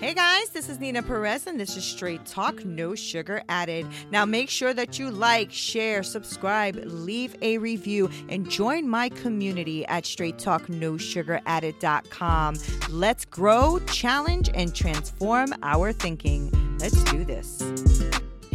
Hey guys, this is Nena Perez, and this is Straight Talk, no sugar added. Now make sure that you like, share, subscribe, leave a review, and join my community at straighttalknosugaradded.com. Let's grow, challenge, and transform our thinking. Let's do this.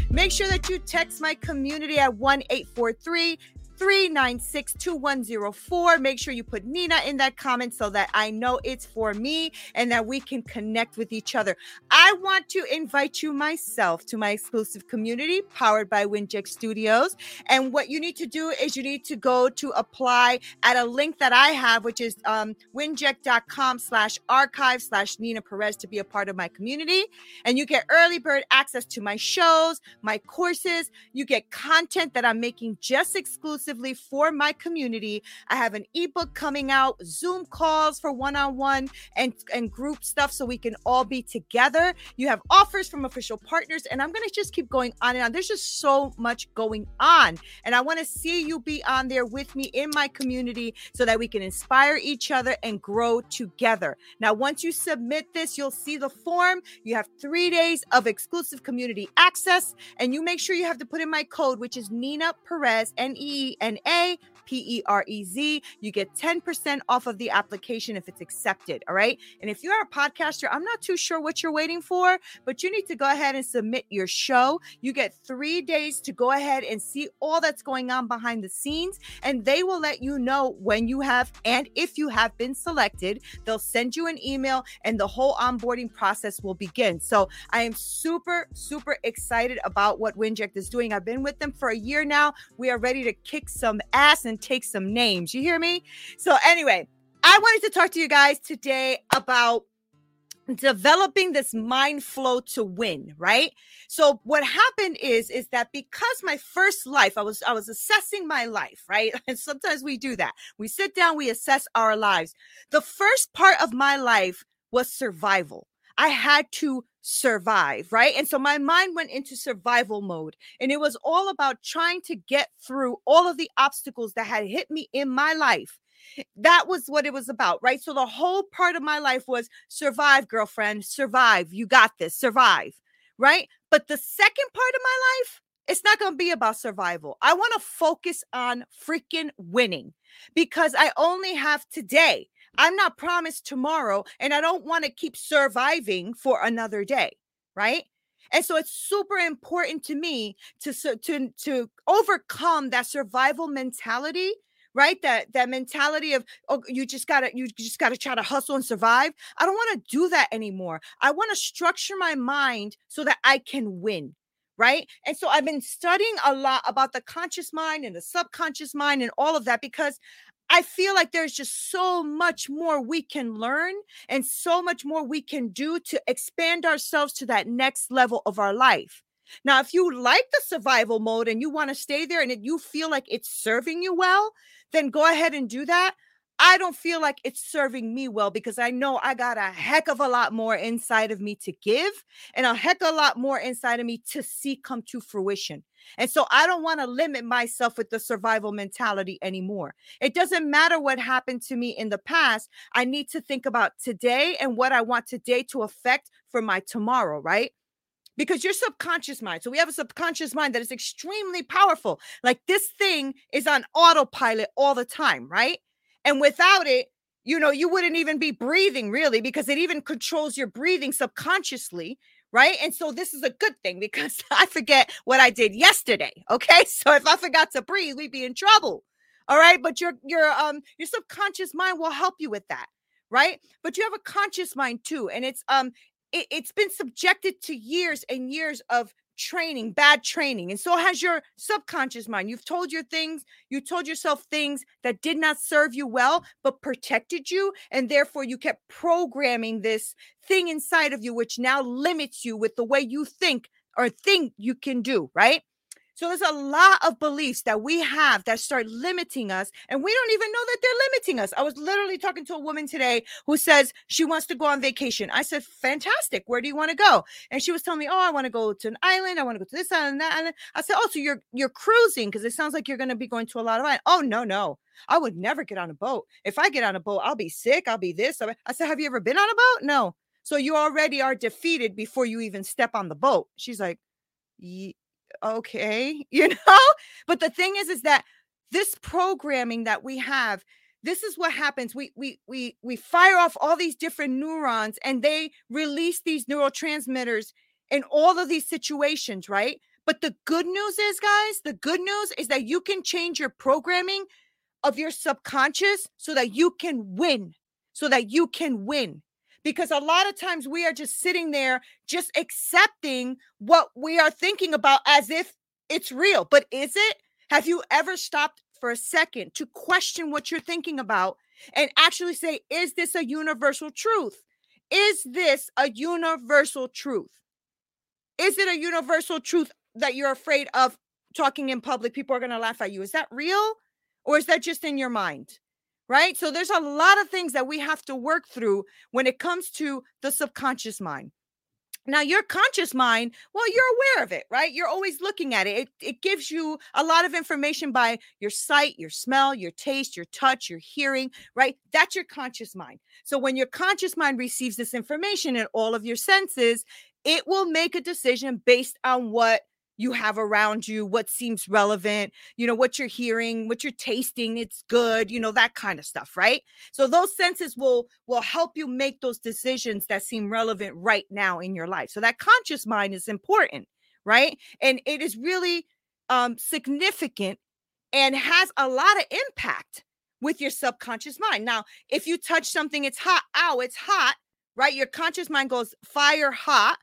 Make sure that you text my community at 1 843 396 2104. Make sure you put Nena in that comment so that I know it's for me and that we can connect with each other. I want to invite you myself to my exclusive community powered by Winject Studios. And what you need to do is you need to go to apply at a link that I have, which is um, winject.com slash archive slash Nena Perez to be a part of my community. And you get early bird access to my shows, my courses. You get content that I'm making just exclusive exclusively for my community. I have an ebook coming out, Zoom calls for one-on-one and and group stuff so we can all be together. You have offers from official partners and I'm going to just keep going on and on. There's just so much going on and I want to see you be on there with me in my community so that we can inspire each other and grow together. Now, once you submit this, you'll see the form. You have 3 days of exclusive community access and you make sure you have to put in my code which is Nena Perez N E N A P E R E Z. You get 10% off of the application if it's accepted. All right. And if you are a podcaster, I'm not too sure what you're waiting for, but you need to go ahead and submit your show. You get three days to go ahead and see all that's going on behind the scenes, and they will let you know when you have and if you have been selected. They'll send you an email, and the whole onboarding process will begin. So I am super, super excited about what Winject is doing. I've been with them for a year now. We are ready to kick some ass and and take some names. You hear me? So, anyway, I wanted to talk to you guys today about developing this mind flow to win right? So what happened is is that because my first life i was i was assessing my life right? And sometimes we do that. We sit down we assess our lives. The first part of my life was survival i had to survive, right? And so my mind went into survival mode. And it was all about trying to get through all of the obstacles that had hit me in my life. That was what it was about, right? So the whole part of my life was survive, girlfriend, survive. You got this, survive, right? But the second part of my life, it's not going to be about survival. I want to focus on freaking winning because I only have today. I'm not promised tomorrow, and I don't want to keep surviving for another day, right? And so it's super important to me to to to overcome that survival mentality, right? That that mentality of oh, you just gotta you just gotta try to hustle and survive. I don't want to do that anymore. I want to structure my mind so that I can win right? And so I've been studying a lot about the conscious mind and the subconscious mind and all of that because I feel like there's just so much more we can learn and so much more we can do to expand ourselves to that next level of our life. Now, if you like the survival mode and you want to stay there and you feel like it's serving you well, then go ahead and do that. I don't feel like it's serving me well because I know I got a heck of a lot more inside of me to give and a heck of a lot more inside of me to see come to fruition. And so I don't want to limit myself with the survival mentality anymore. It doesn't matter what happened to me in the past. I need to think about today and what I want today to affect for my tomorrow, right? because your subconscious mind. So we have a subconscious mind that is extremely powerful. Like this thing is on autopilot all the time, right? And without it, you know, you wouldn't even be breathing really because it even controls your breathing subconsciously, right? And so this is a good thing because I forget what I did yesterday, okay? So if I forgot to breathe, we'd be in trouble. All right? But your your um your subconscious mind will help you with that, right? But you have a conscious mind too, and it's um it, it's been subjected to years and years of training, bad training. And so has your subconscious mind. You've told your things, you told yourself things that did not serve you well, but protected you. And therefore, you kept programming this thing inside of you, which now limits you with the way you think or think you can do, right? So there's a lot of beliefs that we have that start limiting us, and we don't even know that they're limiting us. I was literally talking to a woman today who says she wants to go on vacation. I said, Fantastic. Where do you want to go? And she was telling me, Oh, I want to go to an island. I want to go to this island and that. I said, Oh, so you're you're cruising because it sounds like you're going to be going to a lot of islands. Oh, no, no. I would never get on a boat. If I get on a boat, I'll be sick. I'll be this. I said, Have you ever been on a boat? No. So you already are defeated before you even step on the boat. She's like, okay, you know? But the thing is, is that this programming that we have, this is what happens. We we we we fire off all these different neurons and they release these neurotransmitters in all of these situations, right? But the good news is, guys, the good news is that you can change your programming of your subconscious so that you can win, so that you can win because a lot of times we are just sitting there just accepting what we are thinking about as if it's real. But is it? Have you ever stopped for a second to question what you're thinking about and actually say, is this a universal truth? Is this a universal truth? Is it a universal truth that you're afraid of talking in public? People are going to laugh at you. Is that real? Or is that just in your mind? Right? So there's a lot of things that we have to work through when it comes to the subconscious mind. Now, your conscious mind, well, you're aware of it, right? You're always looking at it. it. It gives you a lot of information by your sight, your smell, your taste, your touch, your hearing, right? That's your conscious mind. So, when your conscious mind receives this information in all of your senses, it will make a decision based on what you have around you, what seems relevant, you know, what you're hearing, what you're tasting, it's good, you know, that kind of stuff, right? So those senses will will help you make those decisions that seem relevant right now in your life. So that conscious mind is important, right? And it is really um significant and has a lot of impact with your subconscious mind. Now, if you touch something it's hot, ow, it's hot, right? Your conscious mind goes fire hot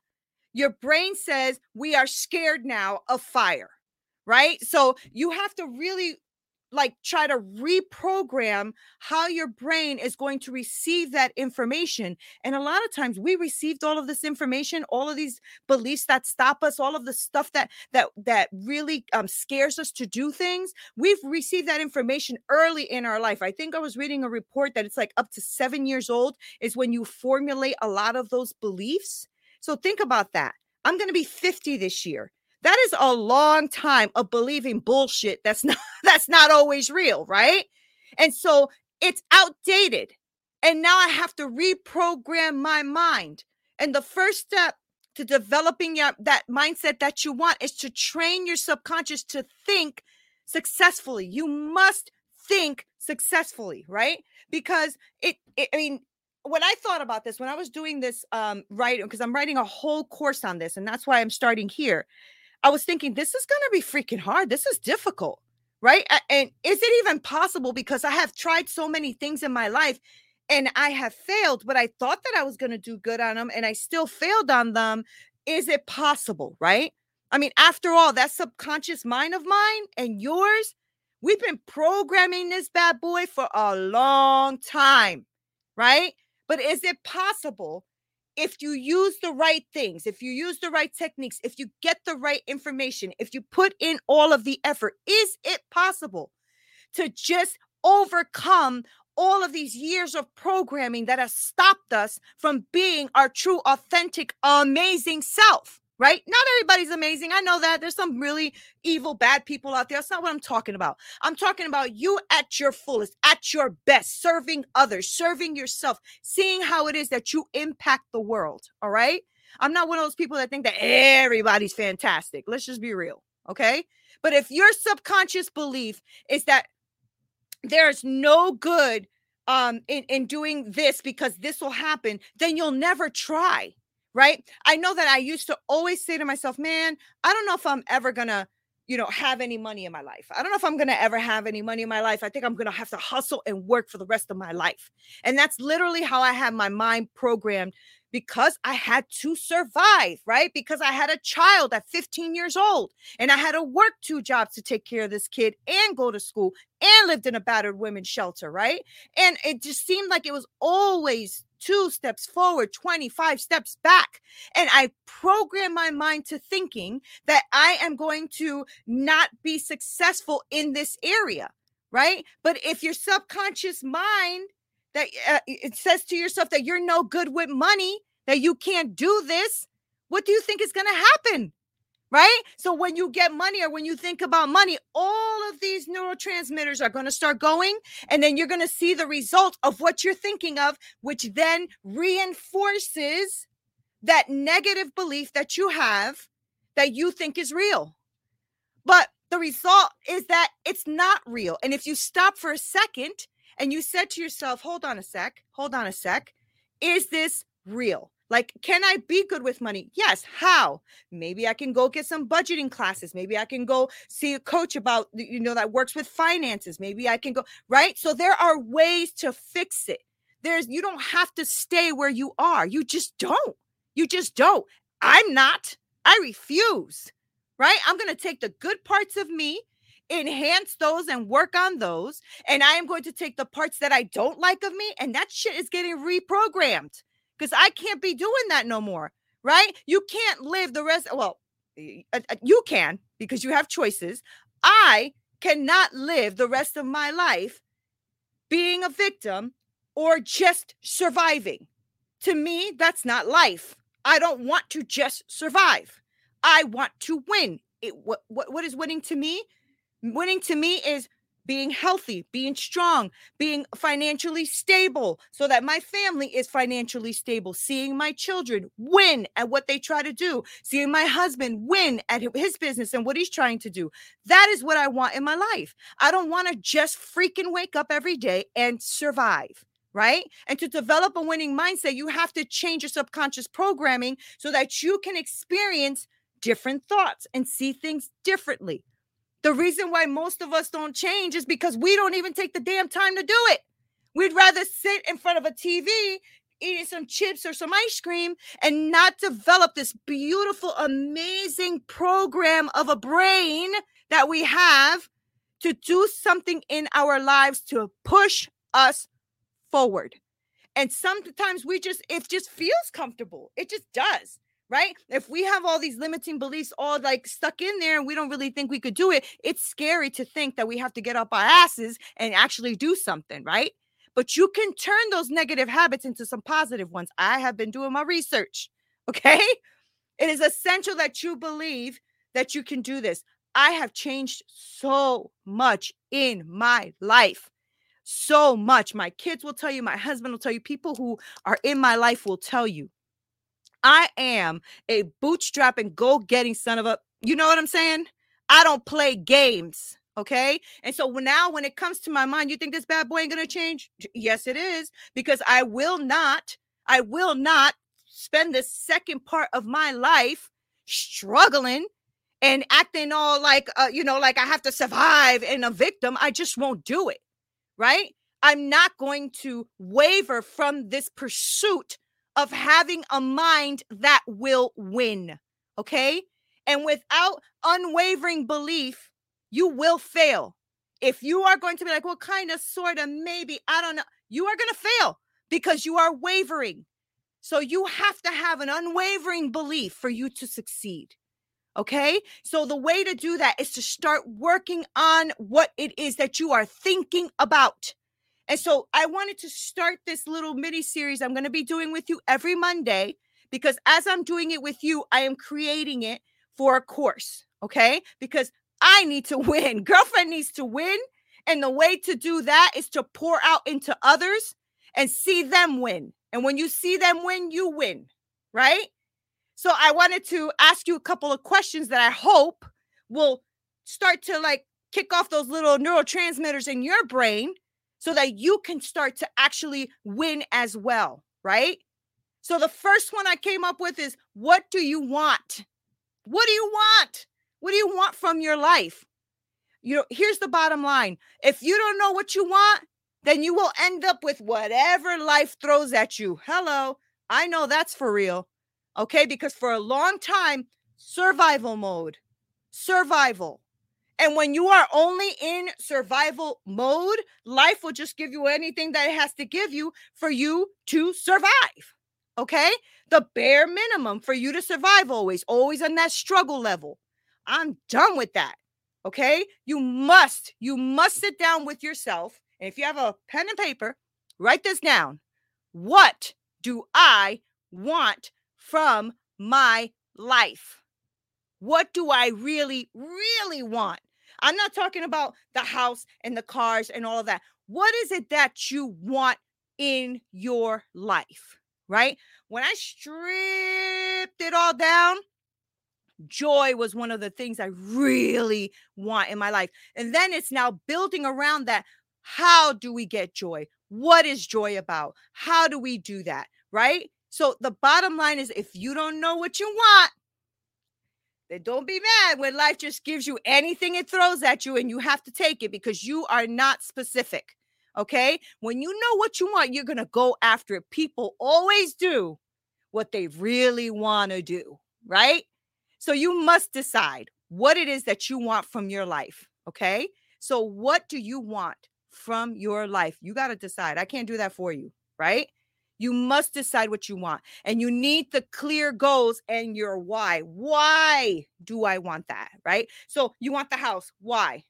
your brain says we are scared now of fire, right? So you have to really like try to reprogram how your brain is going to receive that information and a lot of times we received all of this information all of these beliefs that stop us all of the stuff that that that really um, scares us to do things we've received that information early in our life i think i was reading a report that it's like up to seven years old is when you formulate a lot of those beliefs so think about that. I'm going to be 50 this year. That is a long time of believing bullshit that's not that's not always real, right? And so it's outdated. And now I have to reprogram my mind. And the first step to developing your, that mindset that you want is to train your subconscious to think successfully. You must think successfully, right? Because it, it I mean, when I thought about this, when I was doing this um writing, because I'm writing a whole course on this, and that's why I'm starting here. I was thinking this is gonna be freaking hard. This is difficult, right? And is it even possible? Because I have tried so many things in my life and I have failed, but I thought that I was gonna do good on them and I still failed on them. Is it possible, right? I mean, after all, that subconscious mind of mine and yours, we've been programming this bad boy for a long time, right? But is it possible if you use the right things, if you use the right techniques, if you get the right information, if you put in all of the effort, is it possible to just overcome all of these years of programming that has stopped us from being our true, authentic, amazing self right? Not everybody's amazing. I know that there's some really evil, bad people out there. That's not what I'm talking about. I'm talking about you at your fullest, at your best, serving others, serving yourself, seeing how it is that you impact the world. All right. I'm not one of those people that think that everybody's fantastic. Let's just be real. Okay. But if your subconscious belief is that there's no good um in, in doing this because this will happen, then you'll never try right? I know that I used to always say to myself, man, I don't know if I'm ever going to, you know, have any money in my life. I don't know if I'm going to ever have any money in my life. I think I'm going to have to hustle and work for the rest of my life. And that's literally how I have my mind programmed because I had to survive, right? Because I had a child at 15 years old and I had to work two jobs to take care of this kid and go to school and lived in a battered women's shelter, right? And it just seemed like it was always two steps forward, 25 steps back. And I program my mind to thinking that I am going to not be successful in this area, right? But if your subconscious mind that uh, it says to yourself that you're no good with money, that you can't do this, what do you think is going to happen? Right? So when you get money or when you think about money, all of these neurotransmitters are going to start going, and then you're going to see the result of what you're thinking of, which then reinforces that negative belief that you have that you think is real. But the result is that it's not real. And if you stop for a second and you said to yourself, hold on a sec, hold on a sec, is this real? Like, can I be good with money? Yes. How? Maybe I can go get some budgeting classes. Maybe I can go see a coach about, you know, that works with finances. Maybe I can go, right? So there are ways to fix it. There's, you don't have to stay where you are. You just don't. You just don't. I'm not. I refuse, right? I'm going to take the good parts of me enhance those and work on those. And I am going to take the parts that I don't like of me, and that shit is getting reprogrammed because I can't be doing that no more, right? You can't live the rest. Well, uh, uh, you can because you have choices. I cannot live the rest of my life being a victim or just surviving. To me, that's not life. I don't want to just survive. I want to win. It, what, what, what is winning to me? Winning to me is being healthy, being strong, being financially stable so that my family is financially stable, seeing my children win at what they try to do, seeing my husband win at his business and what he's trying to do. That is what I want in my life. I don't want to just freaking wake up every day and survive. Right. And to develop a winning mindset, you have to change your subconscious programming so that you can experience different thoughts and see things differently. The reason why most of us don't change is because we don't even take the damn time to do it. We'd rather sit in front of a TV eating some chips or some ice cream and not develop this beautiful, amazing program of a brain that we have to do something in our lives to push us forward. And sometimes we just, it just feels comfortable. It just does right? If we have all these limiting beliefs all like stuck in there and we don't really think we could do it, it's scary to think that we have to get up our asses and actually do something, right? But you can turn those negative habits into some positive ones. I have been doing my research, okay? It is essential that you believe that you can do this. I have changed so much in my life. So much. My kids will tell you, my husband will tell you, people who are in my life will tell you I am a bootstrapping, go getting son of a, you know what I'm saying? I don't play games. Okay. And so now when it comes to my mind, you think this bad boy ain't going to change? Yes, it is. Because I will not, I will not spend the second part of my life struggling and acting all like, uh, you know, like I have to survive and a victim. I just won't do it. Right. I'm not going to waver from this pursuit of having a mind that will win. Okay. And without unwavering belief, you will fail. If you are going to be like, well, kind of, sort of, maybe, I don't know, you are going to fail because you are wavering. So you have to have an unwavering belief for you to succeed. Okay. So the way to do that is to start working on what it is that you are thinking about. And so I wanted to start this little mini series I'm going to be doing with you every Monday because as I'm doing it with you, I am creating it for a course. Okay. Because I need to win. Girlfriend needs to win. And the way to do that is to pour out into others and see them win. And when you see them win, you win. Right. So I wanted to ask you a couple of questions that I hope will start to like kick off those little neurotransmitters in your brain so that you can start to actually win as well, right? So the first one I came up with is what do you want? What do you want? What do you want from your life? You know, here's the bottom line. If you don't know what you want, then you will end up with whatever life throws at you. Hello. I know that's for real. Okay, because for a long time, survival mode, survival. And when you are only in survival mode, life will just give you anything that it has to give you for you to survive. Okay? The bare minimum for you to survive always, always on that struggle level. I'm done with that. Okay? You must, you must sit down with yourself. And if you have a pen and paper, write this down. What do I want from my life? What do I really, really want? I'm not talking about the house and the cars and all of that. What is it that you want in your life? Right? When I stripped it all down, joy was one of the things I really want in my life. And then it's now building around that. How do we get joy? What is joy about? How do we do that? Right? So the bottom line is if you don't know what you want, then don't be mad when life just gives you anything it throws at you and you have to take it because you are not specific. Okay. When you know what you want, you're going to go after it. People always do what they really want to do. Right. So you must decide what it is that you want from your life. Okay. So, what do you want from your life? You got to decide. I can't do that for you. Right. You must decide what you want. And you need the clear goals and your why. Why do I want that? Right. So you want the house. Why?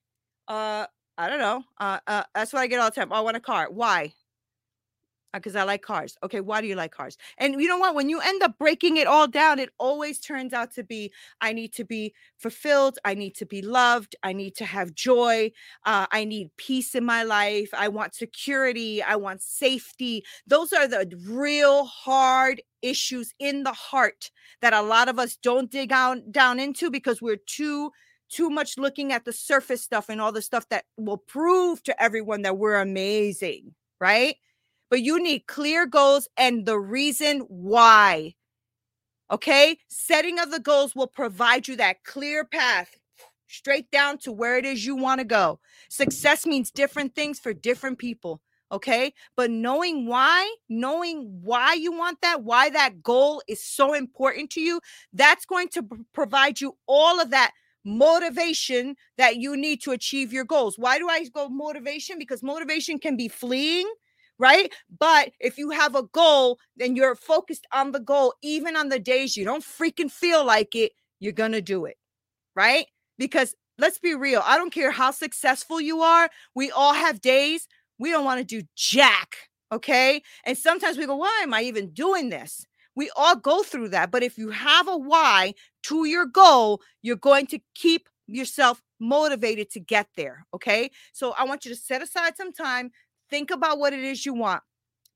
Uh, I don't know. Uh, uh that's what I get all the time. Oh, I want a car. Why? Because I like cars. Okay, why do you like cars? And you know what? When you end up breaking it all down, it always turns out to be I need to be fulfilled. I need to be loved. I need to have joy. Uh, I need peace in my life. I want security. I want safety. Those are the real hard issues in the heart that a lot of us don't dig down, down into because we're too too much looking at the surface stuff and all the stuff that will prove to everyone that we're amazing, right? But you need clear goals and the reason why. Okay. Setting of the goals will provide you that clear path straight down to where it is you want to go. Success means different things for different people. Okay. But knowing why, knowing why you want that, why that goal is so important to you, that's going to provide you all of that motivation that you need to achieve your goals. Why do I go motivation? Because motivation can be fleeing right? But if you have a goal, then you're focused on the goal, even on the days you don't freaking feel like it, you're going to do it, right? Because let's be real, I don't care how successful you are, we all have days we don't want to do jack, okay? And sometimes we go, why am I even doing this? We all go through that. But if you have a why to your goal, you're going to keep yourself motivated to get there. Okay. So I want you to set aside some time Think about what it is you want.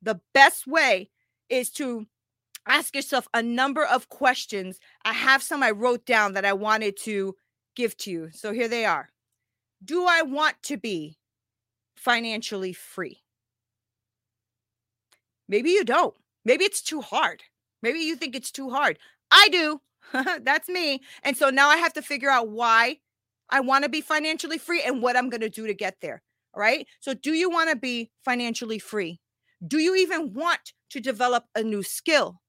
The best way is to ask yourself a number of questions. I have some I wrote down that I wanted to give to you. So here they are. Do I want to be financially free? Maybe you don't. Maybe it's too hard. Maybe you think it's too hard. I do. That's me. And so now I have to figure out why I want to be financially free and what I'm going to do to get there right? So, do you want to be financially free? Do you even want to develop a new skill?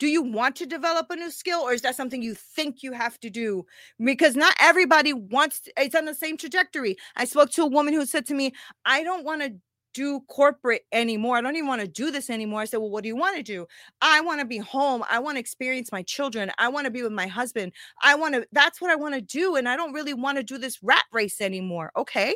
Do you want to develop a new skill or is that something you think you have to do? Because not everybody wants to, it's on the same trajectory. I spoke to a woman who said to me, I don't want to do corporate anymore. I don't even want to do this anymore. I said, Well, what do you want to do? I want to be home. I want to experience my children. I want to be with my husband. I want to, that's what I want to do. And I don't really want to do this rat race anymore. Okay.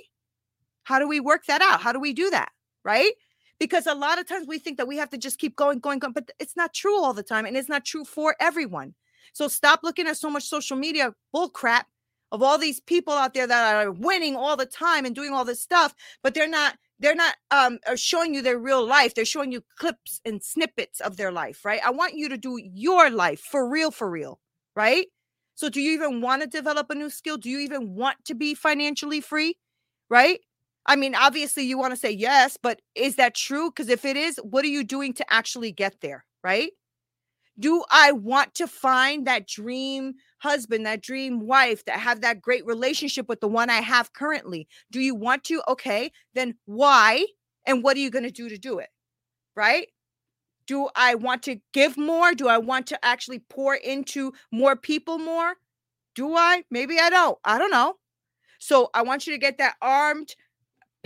How do we work that out? How do we do that? right? Because a lot of times we think that we have to just keep going, going, going, but it's not true all the time. And it's not true for everyone. So stop looking at so much social media bull crap of all these people out there that are winning all the time and doing all this stuff, but they're not they're not um uh, showing you their real life. They're showing you clips and snippets of their life, right? I want you to do your life for real, for real, right? So do you even want to develop a new skill? Do you even want to be financially free? Right? I mean, obviously you want to say yes, but is that true? Because if it is, what are you doing to actually get there? Right? Do I want to find that dream husband, that dream wife, that have that great relationship with the one I have currently? Do you want to? Okay, then why? And what are you going to do to do it? Right? Do I want to give more? Do I want to actually pour into more people more? Do I? Maybe I don't. I don't know. So I want you to get that armed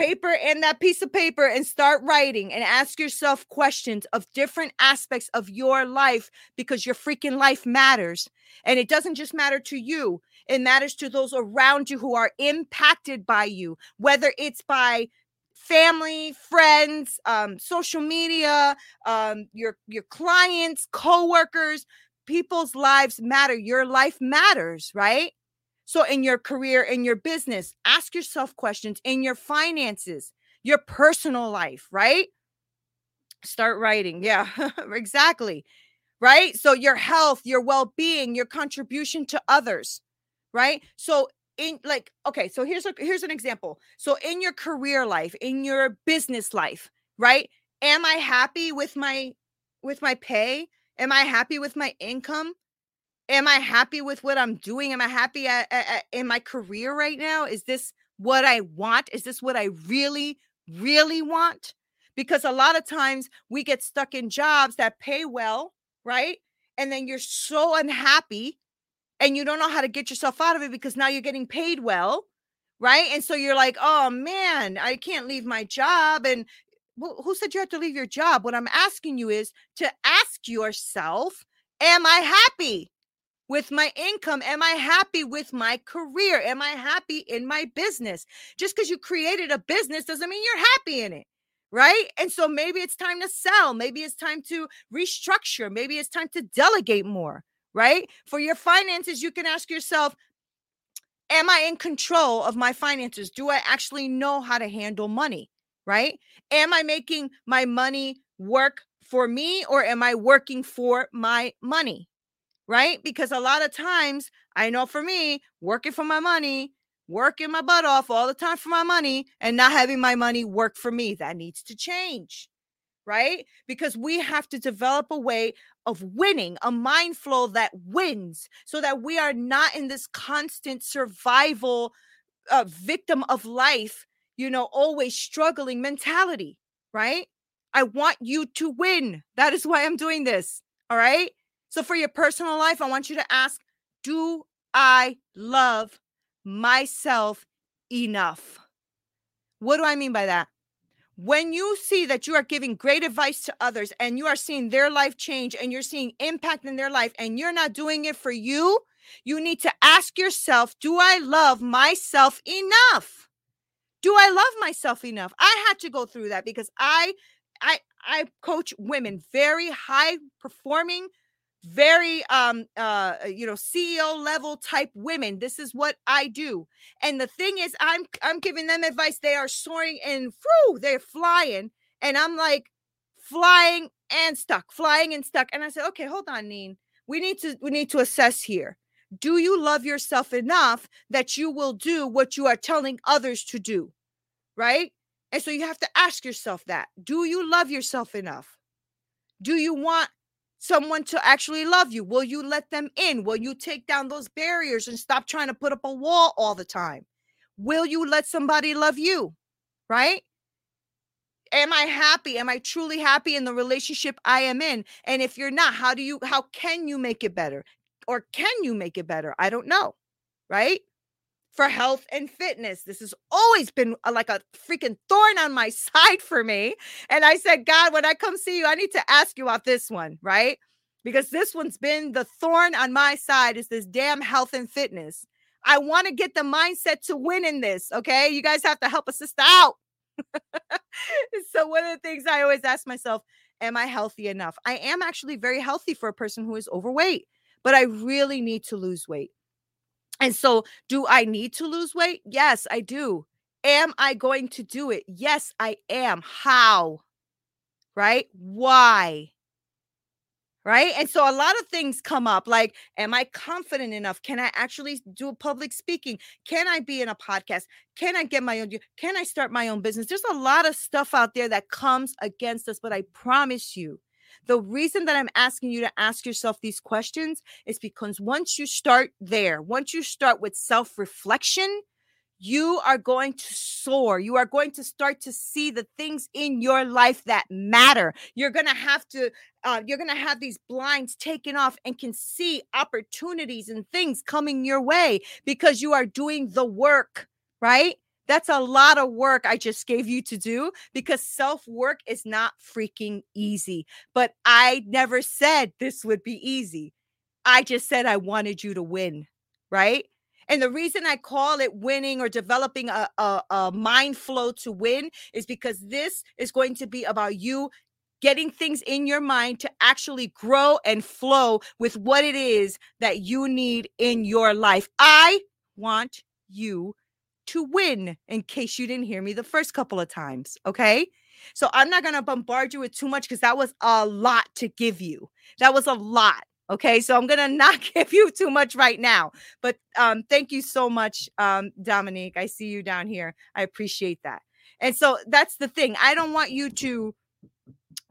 paper and that piece of paper and start writing and ask yourself questions of different aspects of your life because your freaking life matters. And it doesn't just matter to you, it matters to those around you who are impacted by you, whether it's by family, friends, um, social media, um, your your clients, coworkers, people's lives matter. Your life matters, right? So, in your career, in your business, ask yourself questions in your finances, your personal life, right? Start writing. Yeah, exactly. Right. So, your health, your well being, your contribution to others, right? So, in like okay so here's a here's an example so in your career life in your business life right am i happy with my with my pay am i happy with my income am i happy with what i'm doing? Am i happy at, at, at, in my career right now? Is this what i want? Is this what i really really want? Because a lot of times we get stuck in jobs that pay well right? And then you're so unhappy and you don't know how to get yourself out of it because now you're getting paid well right? And so you're like oh man i can't leave my job. And well, who said you have to leave your job? What i'm asking you is to ask yourself am i happy with my income am i happy with my career am i happy in my business just because you created a business doesn't mean you're happy in it right? And so maybe it's time to sell. Maybe it's time to restructure. Maybe it's time to delegate more right? For your finances, you can ask yourself, Am I in control of my finances? Do I actually know how to handle money? Right? Am I making my money work for me or am I working for my money? Right? Because a lot of times, I know for me, working for my money, working my butt off all the time for my money, and not having my money work for me, that needs to change right? Because we have to develop a way of winning, a mind flow that wins, so that we are not in this constant survival uh, victim of life, you know, always struggling mentality, right? I want you to win. That is why I'm doing this. All right. So, for your personal life, I want you to ask Do I love myself enough? What do I mean by that? when you see that you are giving great advice to others and you are seeing their life change and you're seeing impact in their life and you're not doing it for you, you need to ask yourself, do I love myself enough? Do I love myself enough? I had to go through that because I I I coach women, very high performing very um uh you know ceo level type women this is what i do. And the thing is i'm i'm giving them advice they are soaring and whew, they're flying. And i'm like flying and stuck flying and stuck. And i said okay hold on neen. We need to we need to assess here. Do you love yourself enough that you will do what you are telling others to do? Right? And so you have to ask yourself that. Do you love yourself enough? Do you want someone to actually love you? Will you let them in? Will you take down those barriers and stop trying to put up a wall all the time? Will you let somebody love you? Right? Am I happy? Am I truly happy in the relationship I am in? And if you're not, how do you how can you make it better? Or can you make it better? I don't know. Right? For health and fitness. This has always been a, like a freaking thorn on my side for me. And I said, God, when I come see you, I need to ask you about this one, right? Because this one's been the thorn on my side is this damn health and fitness. I want to get the mindset to win in this. Okay. You guys have to help a sister out. so one of the things I always ask myself, am I healthy enough? I am actually very healthy for a person who is overweight, but I really need to lose weight. And so, do I need to lose weight? Yes, I do. Am I going to do it? Yes, I am. How? Right? Why? right? And so a lot of things come up like, am I confident enough? Can I actually do public speaking? Can I be in a podcast? Can I get my own? Can I start my own business? There's a lot of stuff out there that comes against us, but I promise you, the reason that I'm asking you to ask yourself these questions is because once you start there, once you start with self reflection, you are going to soar. You are going to start to see the things in your life that matter. You're going to have to, uh, you're going to have these blinds taken off and can see opportunities and things coming your way because you are doing the work, right? That's a lot of work I just gave you to do because self work is not freaking easy. But I never said this would be easy. I just said I wanted you to win, right? And the reason I call it winning or developing a, a, a, mind flow to win is because this is going to be about you getting things in your mind to actually grow and flow with what it is that you need in your life. I want you to win, in case you didn't hear me the first couple of times. Okay. So I'm not going to bombard you with too much because that was a lot to give you. That was a lot. Okay, so I'm gonna not give you too much right now, but um, thank you so much, um, Dominique. I see you down here. I appreciate that. And so that's the thing. I don't want you to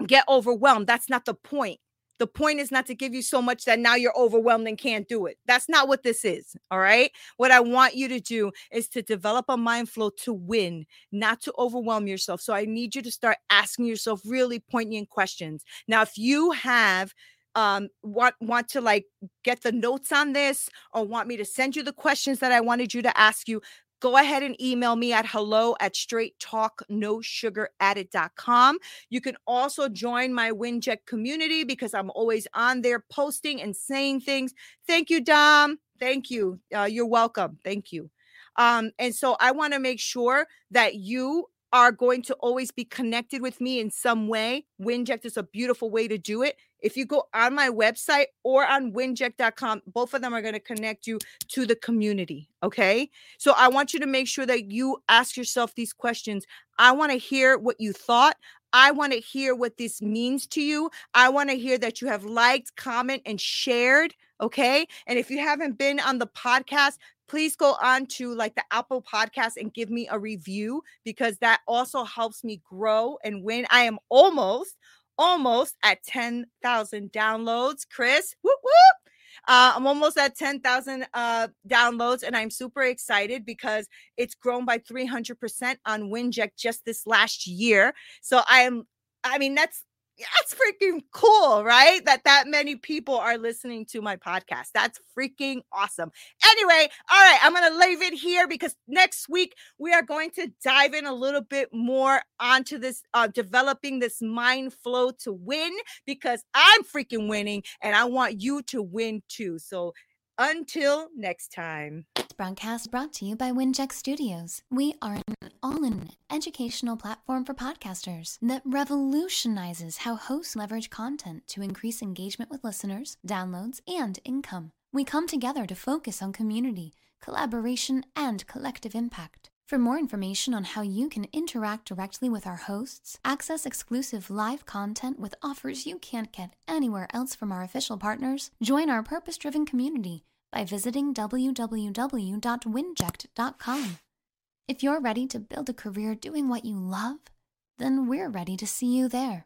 get overwhelmed. That's not the point. The point is not to give you so much that now you're overwhelmed and can't do it. That's not what this is. All right. What I want you to do is to develop a mind flow to win, not to overwhelm yourself. So I need you to start asking yourself really poignant questions. Now, if you have um want want to like get the notes on this or want me to send you the questions that I wanted you to ask you, go ahead and email me at hello at straight talk no sugar added.com. You can also join my Winject community because I'm always on there posting and saying things. Thank you, Dom. Thank you. Uh, you're welcome. Thank you. Um, and so I want to make sure that you are going to always be connected with me in some way. Winject is a beautiful way to do it. If you go on my website or on winject.com, both of them are going to connect you to the community. Okay. So I want you to make sure that you ask yourself these questions. I want to hear what you thought. I want to hear what this means to you. I want to hear that you have liked, comment, and shared. Okay. And if you haven't been on the podcast, please go on to like the Apple podcast and give me a review because that also helps me grow and win. I am almost, almost at 10,000 downloads. Chris, whoop, whoop. Uh, I'm almost at 10,000 uh, downloads, and I'm super excited because it's grown by 300% on Winject just this last year. So I am, I mean, that's that's freaking cool, right? That that many people are listening to my podcast. That's freaking awesome. Anyway, all right, I'm going to leave it here because next week we are going to dive in a little bit more onto this uh developing this mind flow to win because I'm freaking winning and I want you to win too. So until next time. Broadcast brought to you by Winject Studios. We are an all in educational platform for podcasters that revolutionizes how hosts leverage content to increase engagement with listeners, downloads, and income. We come together to focus on community, collaboration, and collective impact. For more information on how you can interact directly with our hosts, access exclusive live content with offers you can't get anywhere else from our official partners, join our purpose driven community by visiting www.winject.com. If you're ready to build a career doing what you love, then we're ready to see you there.